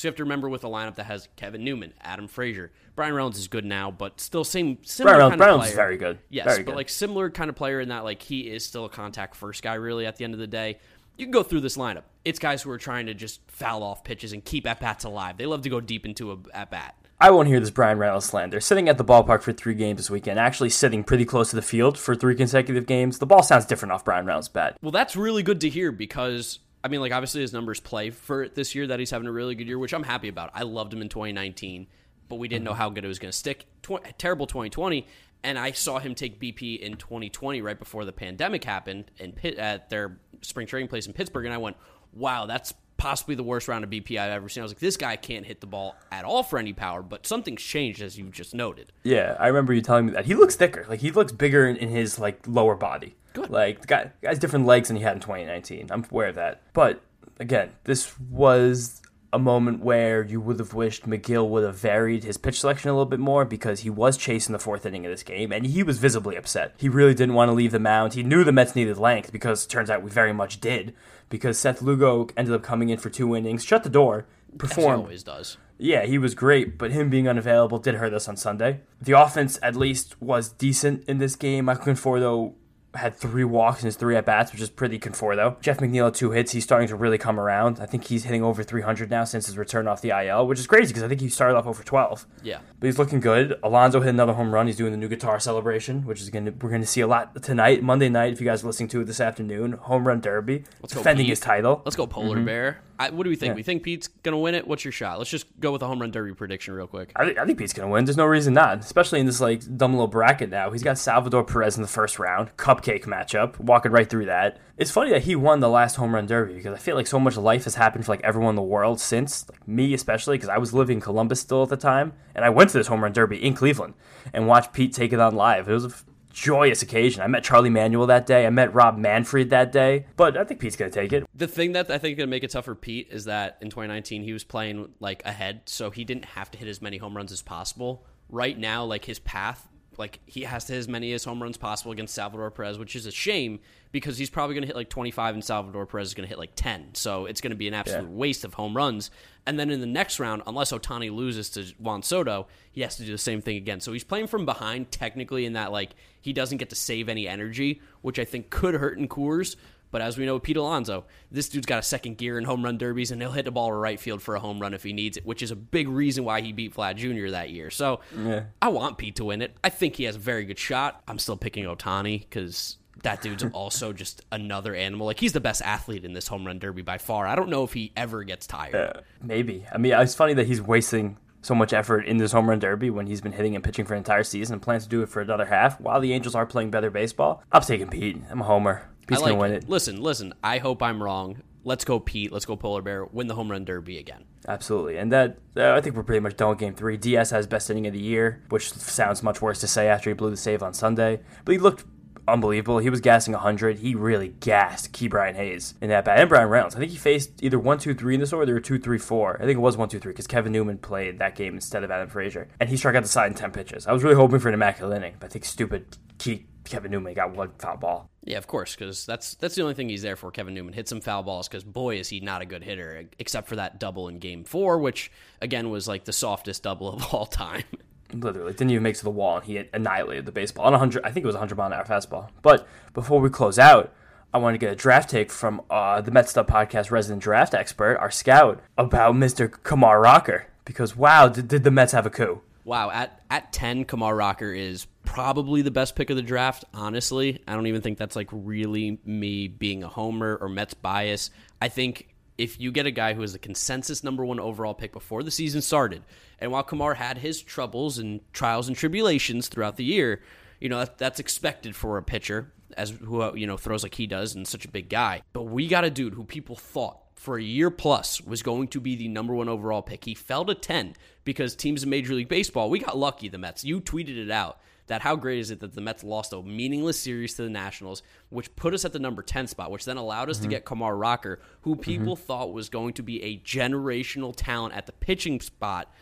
Speaker 1: So you have to remember with a lineup that has Kevin Newman, Adam Frazier, Bryan Reynolds is good now, but still same similar
Speaker 2: Brian
Speaker 1: kind
Speaker 2: Reynolds is very good.
Speaker 1: Yes,
Speaker 2: Very
Speaker 1: but
Speaker 2: good.
Speaker 1: like similar kind of player in that like he is still a contact first guy really at the end of the day. You can go through this lineup. It's guys who are trying to just foul off pitches and keep at bats alive. They love to go deep into a at bat.
Speaker 2: I won't hear this Bryan Reynolds slander. Sitting at the ballpark for three games this weekend, actually sitting pretty close to the field for three consecutive games, the ball sounds different off Bryan Reynolds' bat.
Speaker 1: Well, that's really good to hear because I mean, like obviously his numbers play for it this year that he's having a really good year, which I'm happy about. I loved him in 2019, but we didn't know mm-hmm. how good it was going to stick. Tw- terrible 2020, and I saw him take BP in 2020 right before the pandemic happened in Pitt, at their spring training place in Pittsburgh, and I went, "Wow, that's." Possibly the worst round of BP I've ever seen. I was like, this guy can't hit the ball at all for any power, but something's changed as you just noted.
Speaker 2: Yeah, I remember you telling me that he looks thicker. Like he looks bigger in, in his like lower body.
Speaker 1: Good.
Speaker 2: Like the guy the guy's different legs than he had in 2019. I'm aware of that. But again, this was a moment where you would have wished Megill would have varied his pitch selection a little bit more because he was chasing the fourth inning of this game and he was visibly upset. He really didn't want to leave the mound. He knew the Mets needed length because it turns out we very much did because Seth Lugo ended up coming in for two innings, shut the door,
Speaker 1: As he
Speaker 2: performed
Speaker 1: always does.
Speaker 2: yeah, he was great, but him being unavailable did hurt us on Sunday. The offense, at least, was decent in this game. Michael Conforto had three walks in his three at bats, which is pretty Conforto. Jeff McNeil had two hits. He's starting to really come around. I think he's hitting over 300 now since his return off the IL, which is crazy because I think he started off over 12.
Speaker 1: Yeah.
Speaker 2: But he's looking good. Alonso hit another home run. He's doing the new guitar celebration, which is gonna we're gonna see a lot tonight, Monday night. If you guys are listening to it this afternoon, home run derby,
Speaker 1: Let's
Speaker 2: defending his title.
Speaker 1: Let's go, Polar mm-hmm. Bear. I, what do we think?
Speaker 2: Yeah.
Speaker 1: We think Pete's gonna win it. What's your shot? Let's just go with a home run derby prediction real quick.
Speaker 2: I think, I think Pete's gonna win. There's no reason not, especially in this like dumb little bracket now. He's got Salvador Perez in the first round, cupcake matchup, walking right through that. It's funny that he won the last home run derby because I feel like so much life has happened for like everyone in the world since, like me especially, because I was living in Columbus still at the time, and I went to this home run derby in Cleveland and watched Pete take it on live. It was a f- joyous occasion. I met Charlie Manuel that day. I met Rob Manfred that day, but I think Pete's gonna take it.
Speaker 1: The thing that I think is gonna make it tough for Pete is that in 2019 he was playing like ahead, so he didn't have to hit as many home runs as possible. Right now, like his path, like he has to hit as many as home runs possible against Salvador Perez, which is a shame because he's probably gonna hit like 25 and Salvador Perez is gonna hit like 10. So it's gonna be an absolute
Speaker 2: Yeah.
Speaker 1: waste of home runs. And then in the next round, unless Ohtani loses to Juan Soto, he has to do the same thing again. So he's playing from behind technically in that like he doesn't get to save any energy, which I think could hurt in Coors. But as we know, Pete Alonso, this dude's got a second gear in home run derbies, and he'll hit the ball to right field for a home run if he needs it, which is a big reason why he beat Vlad Jr. that year. So
Speaker 2: Yeah.
Speaker 1: I want Pete to win it. I think he has a very good shot. I'm still picking Ohtani because that dude's also just another animal. Like he's the best athlete in this home run derby by far. I don't know if he ever gets tired.
Speaker 2: Uh, maybe. I mean, it's funny that he's wasting so much effort in this home run derby when he's been hitting and pitching for an entire season and plans to do it for another half while the Angels are playing better baseball. I'm taking Pete. I'm a homer. Pete's
Speaker 1: like
Speaker 2: gonna win
Speaker 1: it.
Speaker 2: it.
Speaker 1: Listen, listen. I hope I'm wrong. Let's go, Pete. Let's go, Polar Bear. Win the home run derby again.
Speaker 2: Absolutely. And that uh, I think we're pretty much done with game three. Díaz has best inning of the year, which sounds much worse to say after he blew the save on Sunday. But he looked unbelievable. He was gassing 100. He really gassed Ke'Bryan Hayes in that bat. And Bryan Reynolds. I think he faced either 1 2 3 in this order or 2 3 4. I think it was 1 2 3 because Kevin Newman played that game instead of Adam Frazier. And he struck out the side in 10 pitches. I was really hoping for an immaculate inning, but I think stupid Key, Kevin Newman got one foul ball.
Speaker 1: Yeah, of course, because that's that's the only thing he's there for. Kevin Newman hit some foul balls because boy is he not a good hitter, except for that double in Game Four, which again was like the softest double of all time.
Speaker 2: Literally, didn't even make to the wall, and he annihilated the baseball on 100. I think it was a 100 mile an hour fastball. But before we close out, I want to get a draft take from uh, the Mets Up Podcast resident draft expert, our scout, about Mr. Kumar Rocker. because wow, did, did the Mets have a coup?
Speaker 1: Wow, at at 10 Kumar Rocker is probably the best pick of the draft, honestly. I don't even think that's like really me being a homer or Mets bias. I think if you get a guy who is a consensus number 1 overall pick before the season started, and while Kumar had his troubles and trials and tribulations throughout the year, you know, that, that's expected for a pitcher as who you know throws like he does and such a big guy. But we got a dude who people thought for a year plus was going to be the number one overall pick. He fell to 10 because teams in Major League Baseball, we got lucky, the Mets. You tweeted it out that how great is it that the Mets lost a meaningless series to the Nationals, which put us at the number 10 spot, which then allowed us mm-hmm. to get Kumar Rocker, who people mm-hmm. thought was going to be a generational talent at the pitching spot.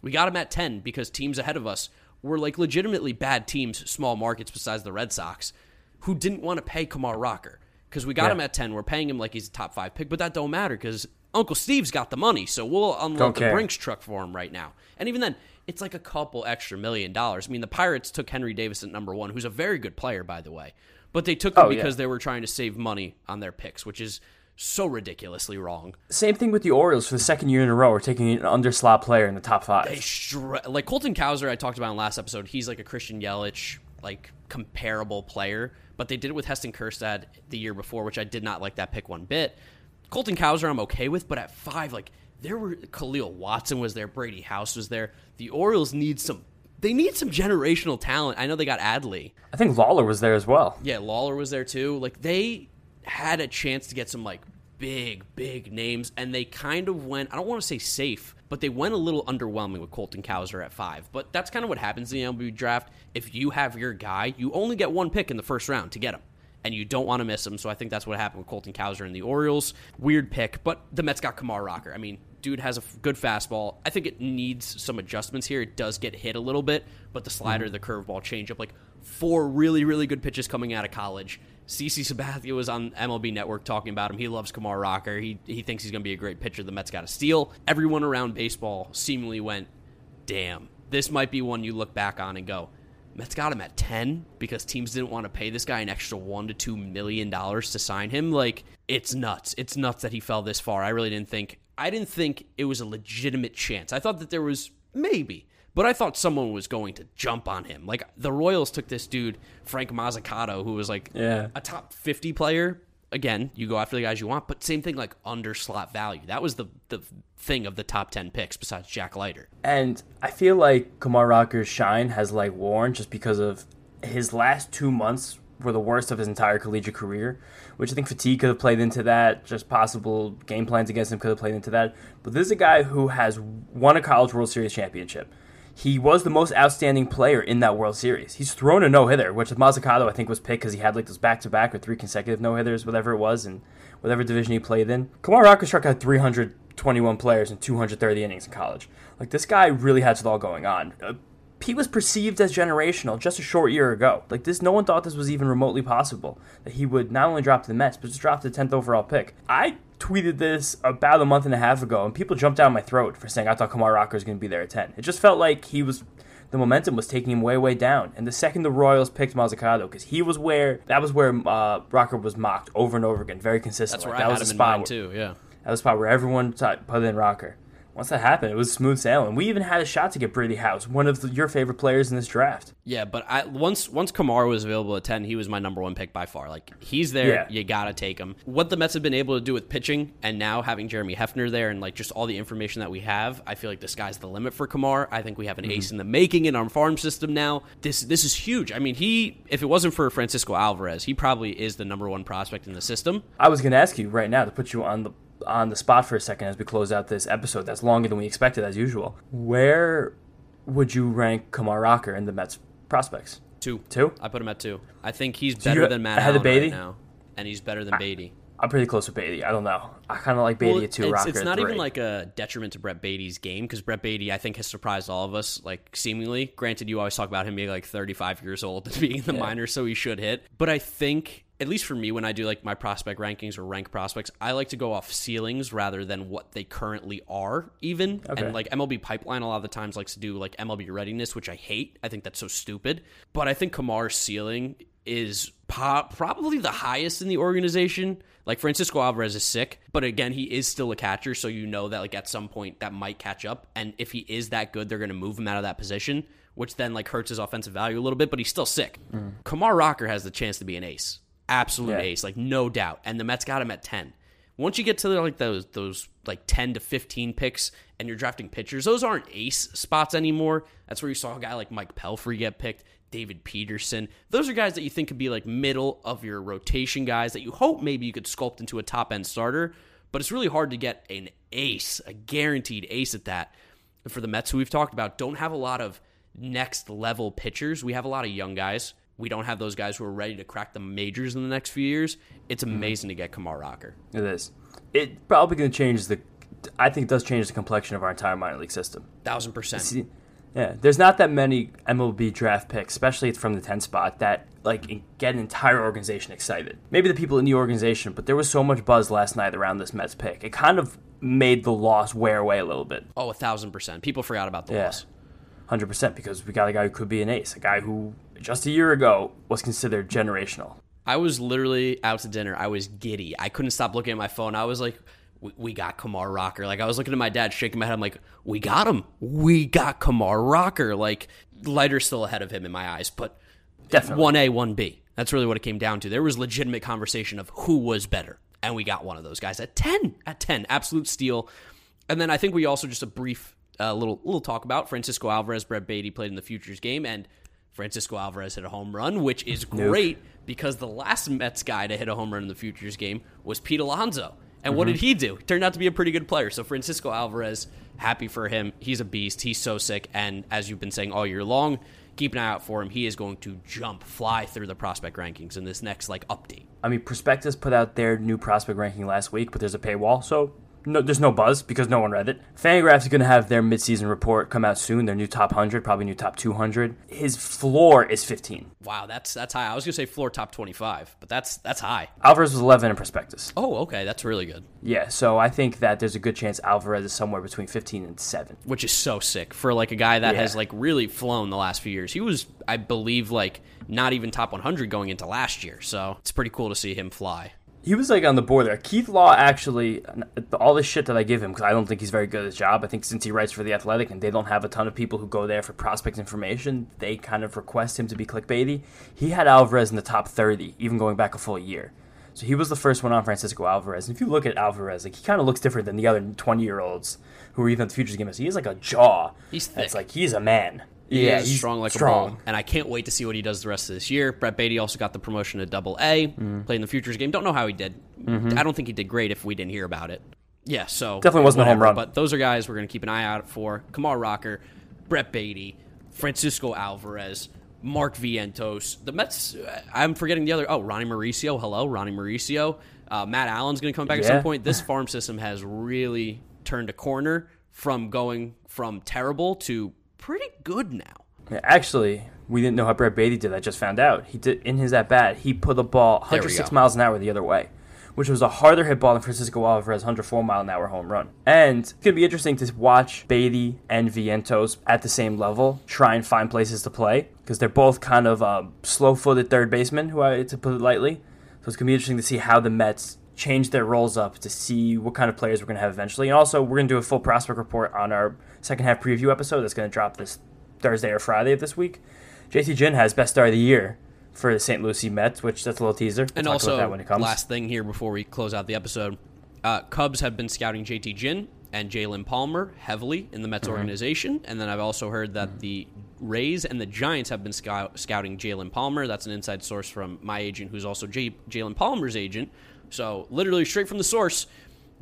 Speaker 1: We got him at 10 because teams ahead of us were like legitimately bad teams, small markets besides the Red Sox, who didn't want to pay Kumar Rocker because we got yeah. him at 10. We're paying him like he's a top five pick, but that don't matter because Uncle Steve's got the money, so we'll unload the Brinks truck for him right now. And even then, it's like a couple extra million dollars. I mean, the Pirates took Henry Davis at number one, who's a very good player, by the way, but they took him oh, because yeah. they were trying to save money on their picks, which is so ridiculously wrong.
Speaker 2: Same thing with the Orioles for the second year in a row. We're taking an underslot player in the top five.
Speaker 1: Str- like Colton Cowser, I talked about in last episode. He's like a Christian Yelich, like comparable player but they did it with Heston Kjerstad the year before, which I did not like that pick one bit. Colton Cowser, I'm okay with, but at five, like there were Khalil Watson was there, Brady House was there. The Orioles need some. They need some generational talent. I know they got Adley.
Speaker 2: I think Lawlar was there as well.
Speaker 1: Yeah, Lawlar was there too. Like they had a chance to get some like big, big names, and they kind of went. I don't want to say safe, but they went a little underwhelming with Colton Cowser at five. But that's kind of what happens in the MLB draft. If you have your guy, you only get one pick in the first round to get him. And you don't want to miss him. So I think that's what happened with Colton Cowser and the Orioles. Weird pick, but the Mets got Kumar Rocker. I mean, dude has a good fastball. I think it needs some adjustments here. It does get hit a little bit, but the slider, mm-hmm. the curveball, changeup, like four really, really good pitches coming out of college. CC Sabathia was on MLB Network talking about him. He loves Kumar Rocker. He he thinks he's going to be a great pitcher. The Mets got to steal. Everyone around baseball seemingly went, "Damn, this might be one you look back on and go." Mets got him at 10 because teams didn't want to pay this guy an extra 1 to 2 million dollars to sign him. Like it's nuts. It's nuts that he fell this far. I really didn't think I didn't think it was a legitimate chance. I thought that there was maybe but I thought someone was going to jump on him. Like the Royals took this dude, Frank Mozzicato, who was like yeah. a top 50 player. Again, you go after the guys you want, but same thing like under slot value. That was the the thing of the top 10 picks besides Jack Leiter.
Speaker 2: And I feel like Kumar Rocker's shine has like worn just because of his last 2 months were the worst of his entire collegiate career, which I think fatigue could have played into that. Just possible game plans against him could have played into that. But this is a guy who has won a college World Series championship he was the most outstanding player in that World Series. He's thrown a no hitter, which with Mozzicato I think was picked because he had like those back to back or three consecutive no hitters, whatever it was, in whatever division he played in. Kumar Rocker struck out 321 players in 230 innings in college. Like this guy really has it all going on. Uh, He was perceived as generational just a short year ago. Like this, no one thought this was even remotely possible that he would not only drop to the Mets but just drop the 10th overall pick. I tweeted this about a month and a half ago, and people jumped down my throat for saying I thought Kumar Rocker was going to be there at 10. It just felt like he was the momentum was taking him way, way down. And the second the Royals picked Mozzicato, because he was where that was where uh, Rocker was mocked over and over again, very consistently.
Speaker 1: That's where
Speaker 2: that
Speaker 1: I was had him in too. Yeah,
Speaker 2: that was the spot where everyone put in Rocker once that happened, it was smooth sailing. We even had a shot to get Brady House, one of the, your favorite players in this draft.
Speaker 1: Yeah, but I, once once Kumar was available at ten, he was my number one pick by far. Like he's there, yeah. you gotta take him. What the Mets have been able to do with pitching, and now having Jeremy Hefner there, and like just all the information that we have, I feel like the sky's the limit for Kumar. I think we have an mm-hmm. ace in the making in our farm system now. This this is huge. I mean, he if it wasn't for Francisco Alvarez, he probably is the number one prospect in the system.
Speaker 2: I was gonna ask you right now to put you on the on the spot for a second as we close out this episode that's longer than we expected as usual. Where would you rank Kumar Rocker in the Mets prospects?
Speaker 1: Two.
Speaker 2: Two?
Speaker 1: I put him at two. I think he's better than Matt Allan right now. And he's better than Baty.
Speaker 2: I'm pretty close with Baty. I don't know. I kind of like Baty well, at two.
Speaker 1: It's,
Speaker 2: Rocker
Speaker 1: it's not
Speaker 2: even
Speaker 1: like a detriment to Brett Baty's game because Brett Baty, I think, has surprised all of us. Like seemingly, granted, you always talk about him being like 35 years old and being in the yeah. minors, so he should hit. But I think at least for me, when I do like my prospect rankings or rank prospects, I like to go off ceilings rather than what they currently are, even. Okay. And like MLB Pipeline, a lot of the times likes to do like MLB readiness, which I hate. I think that's so stupid. But I think Kumar's ceiling is po- probably the highest in the organization. Like Francisco Alvarez is sick, but again, he is still a catcher, so you know that like at some point that might catch up. And if he is that good, they're going to move him out of that position, which then like hurts his offensive value a little bit. But he's still sick. Mm. Kumar Rocker has the chance to be an ace, absolute yeah. ace, like no doubt. And the Mets got him at ten. Once you get to like those those like ten to fifteen picks, and you're drafting pitchers, those aren't ace spots anymore. That's where you saw a guy like Mike Pelfrey get picked. David Peterson. Those are guys that you think could be like middle of your rotation guys that you hope maybe you could sculpt into a top end starter, but it's really hard to get an ace, a guaranteed ace at that. And for the Mets, who we've talked about, don't have a lot of next level pitchers. We have a lot of young guys. We don't have those guys who are ready to crack the majors in the next few years. It's mm-hmm. amazing to get Kumar Rocker.
Speaker 2: It is. It probably going to change the. I think it does change the complexion of our entire minor league system.
Speaker 1: Thousand percent.
Speaker 2: Yeah, there's not that many MLB draft picks, especially from the 10 spot, that like get an entire organization excited. Maybe the people in the organization, but there was so much buzz last night around this Mets pick. It kind of made the loss wear away a little bit.
Speaker 1: Oh, a thousand percent. People forgot about the yeah. loss.
Speaker 2: Hundred percent, because we got a guy who could be an ace, a guy who just a year ago was considered generational.
Speaker 1: I was literally out to dinner. I was giddy. I couldn't stop looking at my phone. I was like, we, we got Kumar Rocker. Like I was looking at my dad, shaking my head. I'm like, we got him. We got Kumar Rocker. Like Leiter's still ahead of him in my eyes, but definitely one A, one B. That's really what it came down to. There was legitimate conversation of who was better, and we got one of those guys at ten. At ten, absolute steal. And then I think we also just a brief uh, little little talk about Francisco Alvarez. Brett Baty played in the futures game, and Francisco Alvarez hit a home run, which is great because the last Mets guy to hit a home run in the futures game was Pete Alonso. And mm-hmm. what did he do? He turned out to be a pretty good player. So Francisco Alvarez, happy for him. He's a beast. He's so sick. And as you've been saying all year long, keep an eye out for him. He is going to jump, fly through the prospect rankings in this next like update.
Speaker 2: I mean, Prospectus put out their new prospect ranking last week, but there's a paywall, so no, there's no buzz because no one read it. Fangraphs is going to have their midseason report come out soon. Their new top 100, probably new top 200. His floor is 15.
Speaker 1: Wow, that's that's high. I was going to say floor top 25, but that's that's high.
Speaker 2: Alvarez was 11 in prospectus.
Speaker 1: Oh, okay, that's really good.
Speaker 2: Yeah, so I think that there's a good chance Alvarez is somewhere between 15 and 7,
Speaker 1: which is so sick for like a guy that yeah. has like really flown the last few years. He was I believe like not even top 100 going into last year. So, it's pretty cool to see him fly
Speaker 2: he was like on the border. Keith Law actually, all this shit that I give him because I don't think he's very good at his job. I think since he writes for the Athletic and they don't have a ton of people who go there for prospect information, they kind of request him to be clickbaity. He had Alvarez in the top thirty, even going back a full year. So he was the first one on Francisco Alvarez. And if you look at Alvarez, like he kind of looks different than the other twenty year olds who are even the futures game. He has like a jaw.
Speaker 1: He's thick.
Speaker 2: It's like he's a man.
Speaker 1: He yeah, he's strong like strong. a ball, and I can't wait to see what he does the rest of this year. Brett Baty also got the promotion to Double A, mm. played in the futures game. Don't know how he did. Mm-hmm. I don't think he did great if we didn't hear about it. Yeah, so
Speaker 2: definitely wasn't whatever, a home run.
Speaker 1: But those are guys we're going to keep an eye out for: Kumar Rocker, Brett Baty, Francisco Alvarez, Mark Vientos. The Mets. I'm forgetting the other. Oh, Ronnie Mauricio. Hello, Ronnie Mauricio. Uh, Matt Allan's going to come back yeah. at some point. This farm system has really turned a corner from going from terrible to pretty good now.
Speaker 2: Yeah, actually, we didn't know how Brett Baty did. I just found out. He did in his at bat. He put the ball 106 miles an hour the other way, which was a harder hit ball than Francisco Alvarez 104 mile an hour home run. And it's gonna be interesting to watch Baty and Vientos at the same level try and find places to play because they're both kind of um, slow-footed third basemen, who I to put it lightly. So it's gonna be interesting to see how the Mets change their roles up to see what kind of players we're going to have eventually. And also, we're going to do a full prospect report on our second half preview episode that's going to drop this Thursday or Friday of this week. JT Ginn has best star of the year for the St. Lucie Mets, which that's a little teaser.
Speaker 1: We'll and also, last thing here before we close out the episode, uh, Cubs have been scouting JT Ginn and Jaylen Palmer heavily in the Mets mm-hmm. organization, and then I've also heard that mm-hmm. the Rays and the Giants have been scout- scouting Jaylen Palmer. That's an inside source from my agent, who's also J- Jaylen Palmer's agent. So literally straight from the source.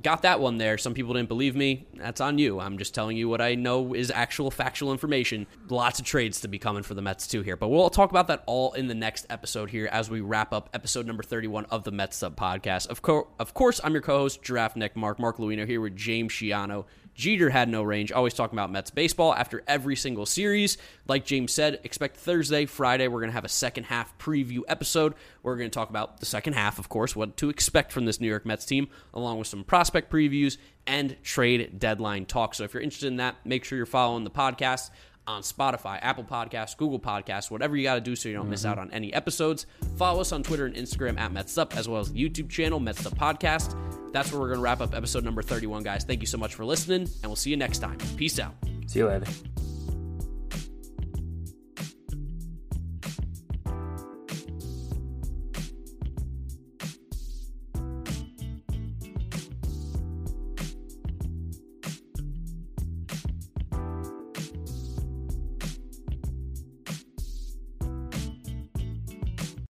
Speaker 1: Got that one there. Some people didn't believe me. That's on you. I'm just telling you what I know is actual factual information. Lots of trades to be coming for the Mets too here. But we'll talk about that all in the next episode here as we wrap up episode number 31 of the Mets Up podcast. Of, co- of course, I'm your co-host, Giraffe Neck Mark, Mark Luino here with James Shiano. Jeter had no range, always talking about Mets baseball after every single series. Like James said, expect Thursday, Friday, we're going to have a second half preview episode. We're going to talk about the second half, of course, what to expect from this New York Mets team, along with some prospect previews and trade deadline talk. So if you're interested in that, make sure you're following the podcast on Spotify, Apple Podcasts, Google Podcasts, whatever you got to do so you don't mm-hmm. miss out on any episodes. Follow us on Twitter and Instagram at MetsUp, as well as the YouTube channel, MetsUp Podcast. That's where we're going to wrap up episode number 31, guys. Thank you so much for listening, and we'll see you next time. Peace out.
Speaker 2: See you later.